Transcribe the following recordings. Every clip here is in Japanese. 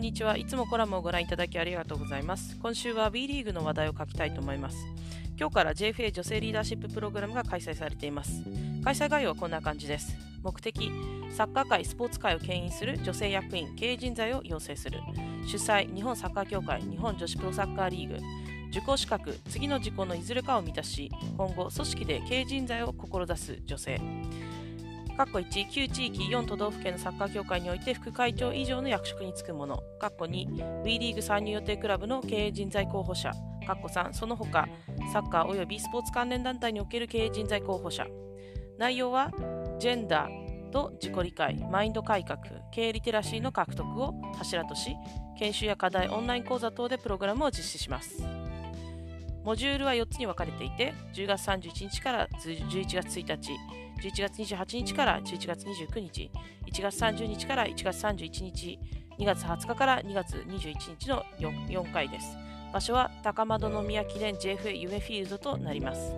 んにちは。いつもコラムをご覧いただきありがとうございます。今週は B リーグの話題を書きたいと思います。今日から JFA 女性リーダーシッププログラムが開催されています。開催概要はこんな感じです。目的、サッカー界、スポーツ界を牽引する女性役員、経営人材を養成する。主催、日本サッカー協会、日本女子プロサッカーリーグ。受講資格、次の事項のいずれかを満たし、今後、組織で経営人材を志す女性。括弧1、旧地域4都道府県のサッカー協会において副会長以上の役職に就く者。括弧2、WE リーグ参入予定クラブの経営人材候補者。括弧3、その他、サッカー及びスポーツ関連団体における経営人材候補者。内容は、ジェンダーと自己理解、マインド改革、経営リテラシーの獲得を柱とし、研修や課題、オンライン講座等でプログラムを実施します。モジュールは4つに分かれていて、10月31日から11月1日、11月28日から11月29日、1月30日から1月31日、2月20日から2月21日の 4, 4回です。場所は高円宮記念 JFA 夢フィールドとなります。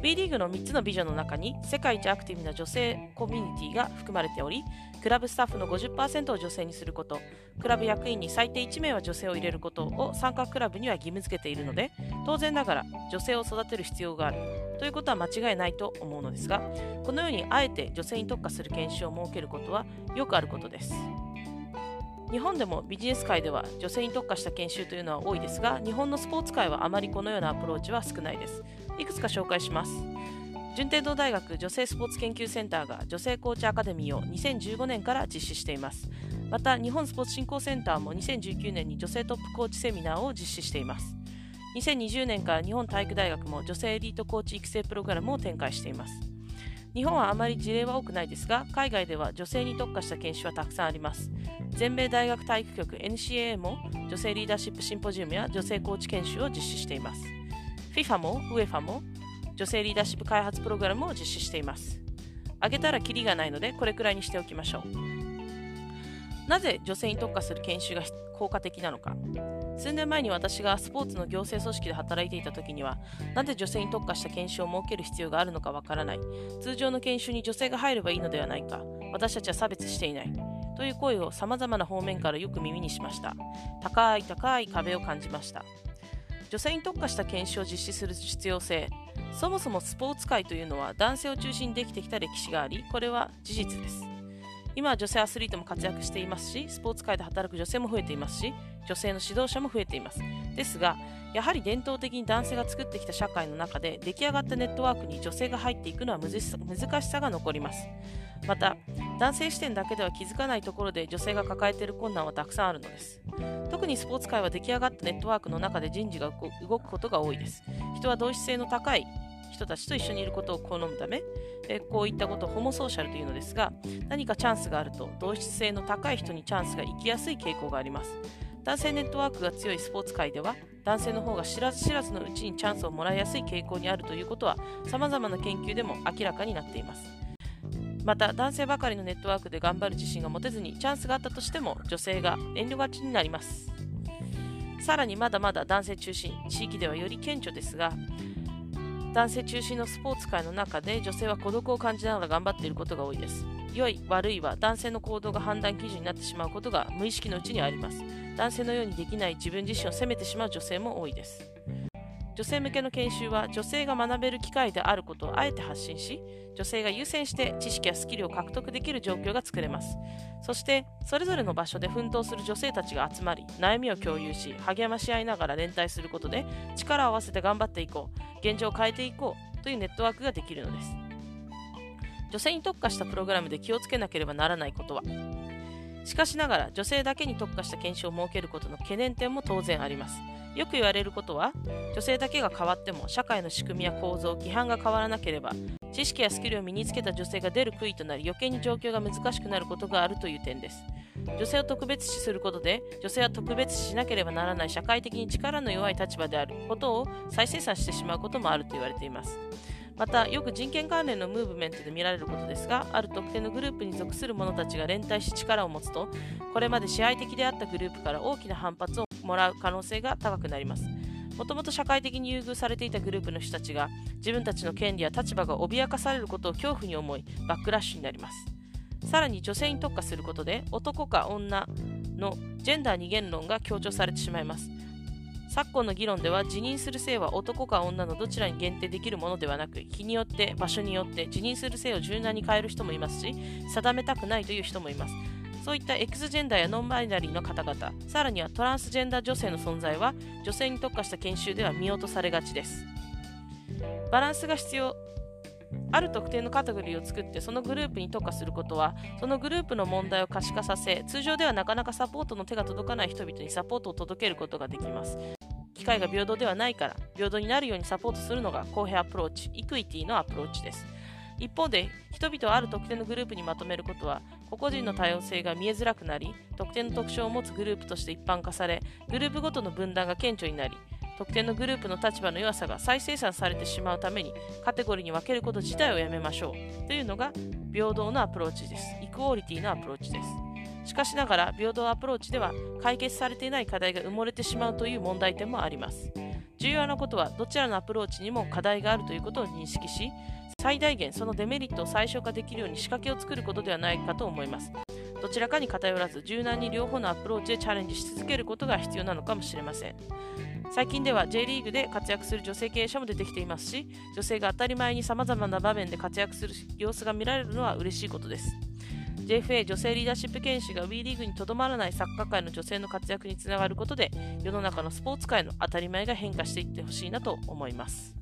B リーグの3つのビジョンの中に世界一アクティブな女性コミュニティが含まれており、クラブスタッフの50%を女性にすること、クラブ役員に最低1名は女性を入れることを参加クラブには義務付けているので、当然ながら女性を育てる必要があるということは間違いないと思うのですが、このようにあえて女性に特化する研修を設けることはよくあることです。日本でもビジネス界では女性に特化した研修というのは多いですが、日本のスポーツ界はあまりこのようなアプローチは少ないです。いくつか紹介します。順天堂大学女性スポーツ研究センターが女性コーチアカデミーを2015年から実施しています。また、日本スポーツ振興センターも2019年に女性トップコーチセミナーを実施しています。2020年から日本体育大学も女性エリートコーチ育成プログラムを展開しています。日本はあまり事例は多くないですが、海外では女性に特化した研修はたくさんあります。全米大学体育局 NCAA も女性リーダーシップシンポジウムや女性コーチ研修を実施しています。FIFA も UEFA も女性リーダーシップ開発プログラムを実施しています。あげたらキリがないのでこれくらいにしておきましょう。なぜ女性に特化する研修が効果的なのか。数年前に私がスポーツの行政組織で働いていた時には、なぜ女性に特化した研修を設ける必要があるのかわからない。通常の研修に女性が入ればいいのではないか。私たちは差別していない。という声を様々な方面からよく耳にしました。高い高い壁を感じました。女性に特化した研修を実施する必要性。そもそもスポーツ界というのは男性を中心にできてきた歴史があり、これは事実です。今は女性アスリートも活躍していますし、スポーツ界で働く女性も増えていますし、女性の指導者も増えています。ですが、やはり伝統的に男性が作ってきた社会の中で出来上がったネットワークに女性が入っていくのは難しさが残ります。また、男性視点だけでは気づかないところで女性が抱えている困難はたくさんあるのです。特にスポーツ界は出来上がったネットワークの中で人事が動くことが多いです。人は同質性の高い人たちと一緒にいることを好むため、えこういったことをホモソーシャルというのですが、何かチャンスがあると同質性の高い人にチャンスが行きやすい傾向があります。男性ネットワークが強いスポーツ界では男性の方が知らず知らずのうちにチャンスをもらいやすい傾向にあるということは様々な研究でも明らかになっていますまた男性ばかりのネットワークで頑張る自信が持てずにチャンスがあったとしても女性が遠慮がちになりますさらにまだまだ男性中心地域ではより顕著ですが男性中心のスポーツ界の中で女性は孤独を感じながら頑張っていることが多いです良い悪いは男性の行動が判断基準になってしまうことが無意識のうちにあります男性のようにできない自分自身を責めてしまう女性も多いです。女性向けの研修は女性が学べる機会であることをあえて発信し、女性が優先して知識やスキルを獲得できる状況が作れます。そして、それぞれの場所で奮闘する女性たちが集まり、悩みを共有し、励まし合いながら連帯することで、力を合わせて頑張っていこう、現状を変えていこうというネットワークができるのです。女性に特化したプログラムで気をつけなければならないことは、しかしながら女性だけに特化した研修を設けることの懸念点も当然あります。よく言われることは、女性だけが変わっても社会の仕組みや構造、規範が変わらなければ、知識やスキルを身につけた女性が出る杭となり余計に状況が難しくなることがあるという点です。女性を特別視することで、女性は特別視しなければならない社会的に力の弱い立場であることを再生産してしまうこともあると言われています。また、よく人権関連のムーブメントで見られることですが、ある特定のグループに属する者たちが連帯し力を持つと、これまで支配的であったグループから大きな反発をもらう可能性が高くなります。もともと社会的に優遇されていたグループの人たちが自分たちの権利や立場が脅かされることを恐怖に思いバックラッシュになります。さらに女性に特化することで男か女のジェンダー二元論が強調されてしまいます。昨今の議論では辞任する性は男か女のどちらに限定できるものではなく日によって場所によって辞任する性を柔軟に変える人もいますし定めたくないという人もいますそういった X ジェンダーやノンバイナリーの方々さらにはトランスジェンダー女性の存在は女性に特化した研修では見落とされがちですバランスが必要ある特定のカテゴリーを作ってそのグループに特化することはそのグループの問題を可視化させ通常ではなかなかサポートの手が届かない人々にサポートを届けることができます。機会が平等ではないから平等になるようにサポートするのが公平アプローチ equity のアプローチです。一方で人々をある特定のグループにまとめることは個々人の多様性が見えづらくなり特定の特徴を持つグループとして一般化されグループごとの分断が顕著になり特定のグループの立場の弱さが再生産されてしまうためにカテゴリーに分けること自体をやめましょう。というのが平等のアプローチです。 equality のアプローチです。しかしながら平等アプローチでは解決されていない課題が埋もれてしまうという問題点もあります。重要なことはどちらのアプローチにも課題があるということを認識し最大限そのデメリットを最小化できるように仕掛けを作ることではないかと思います。どちらかに偏らず柔軟に両方のアプローチでチャレンジし続けることが必要なのかもしれません。最近では J リーグで活躍する女性経営者も出てきていますし女性が当たり前にさまざまな場面で活躍する様子が見られるのは嬉しいことです。JFA 女性リーダーシップ研修が WE リーグにとどまらないサッカー界の女性の活躍につながることで世の中のスポーツ界の当たり前が変化していってほしいなと思います。